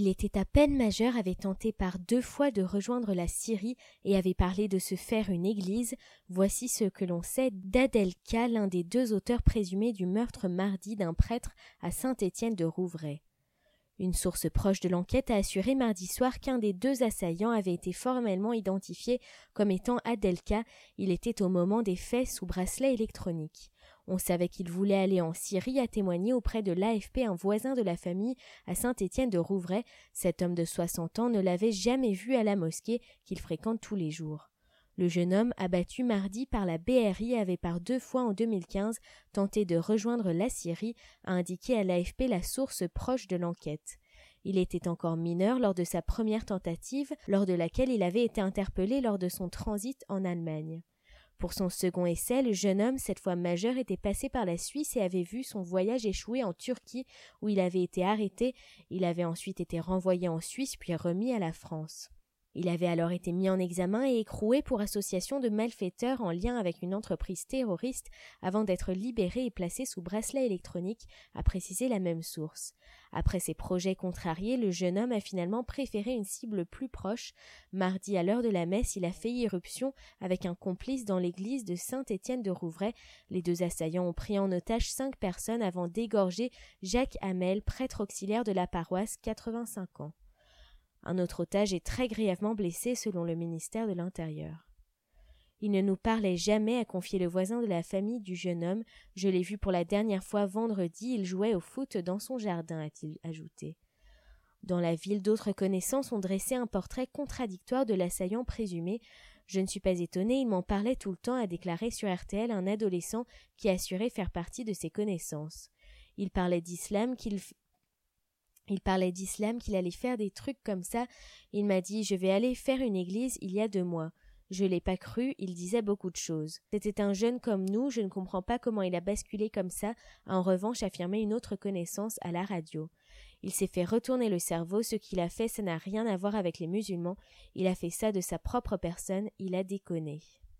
Il était à peine majeur, avait tenté par deux fois de rejoindre la Syrie et avait parlé de se faire une église. Voici ce que l'on sait d'Adelka, l'un des deux auteurs présumés du meurtre mardi d'un prêtre à Saint-Étienne de Rouvray. Une source proche de l'enquête a assuré mardi soir qu'un des deux assaillants avait été formellement identifié comme étant Adelka. Il était au moment des faits sous bracelet électronique. On savait qu'il voulait aller en Syrie à témoigner auprès de l'AFP un voisin de la famille à Saint-Étienne de Rouvray. Cet homme de soixante ans ne l'avait jamais vu à la mosquée qu'il fréquente tous les jours. Le jeune homme, abattu mardi par la BRI, avait par deux fois en 2015 tenté de rejoindre la Syrie, a indiqué à l'AFP la source proche de l'enquête. Il était encore mineur lors de sa première tentative, lors de laquelle il avait été interpellé lors de son transit en Allemagne. Pour son second essai, le jeune homme, cette fois majeur, était passé par la Suisse et avait vu son voyage échouer en Turquie, où il avait été arrêté. Il avait ensuite été renvoyé en Suisse puis remis à la France. Il avait alors été mis en examen et écroué pour association de malfaiteurs en lien avec une entreprise terroriste avant d'être libéré et placé sous bracelet électronique, a précisé la même source. Après ses projets contrariés, le jeune homme a finalement préféré une cible plus proche. Mardi, à l'heure de la messe, il a fait irruption avec un complice dans l'église de Saint-Étienne de Rouvray. Les deux assaillants ont pris en otage cinq personnes avant d'égorger Jacques Hamel, prêtre auxiliaire de la paroisse, 85 ans. Un autre otage est très grièvement blessé selon le ministère de l'Intérieur. Il ne nous parlait jamais, a confié le voisin de la famille du jeune homme. Je l'ai vu pour la dernière fois vendredi, il jouait au foot dans son jardin, a-t-il ajouté. Dans la ville, d'autres connaissances ont dressé un portrait contradictoire de l'assaillant présumé. Je ne suis pas étonné, il m'en parlait tout le temps, a déclaré sur RTL un adolescent qui assurait faire partie de ses connaissances. Il parlait d'islam, qu'il il parlait d'islam, qu'il allait faire des trucs comme ça. Il m'a dit Je vais aller faire une église il y a deux mois. Je l'ai pas cru, il disait beaucoup de choses. C'était un jeune comme nous, je ne comprends pas comment il a basculé comme ça, en revanche affirmé une autre connaissance à la radio. Il s'est fait retourner le cerveau, ce qu'il a fait, ça n'a rien à voir avec les musulmans, il a fait ça de sa propre personne, il a déconné.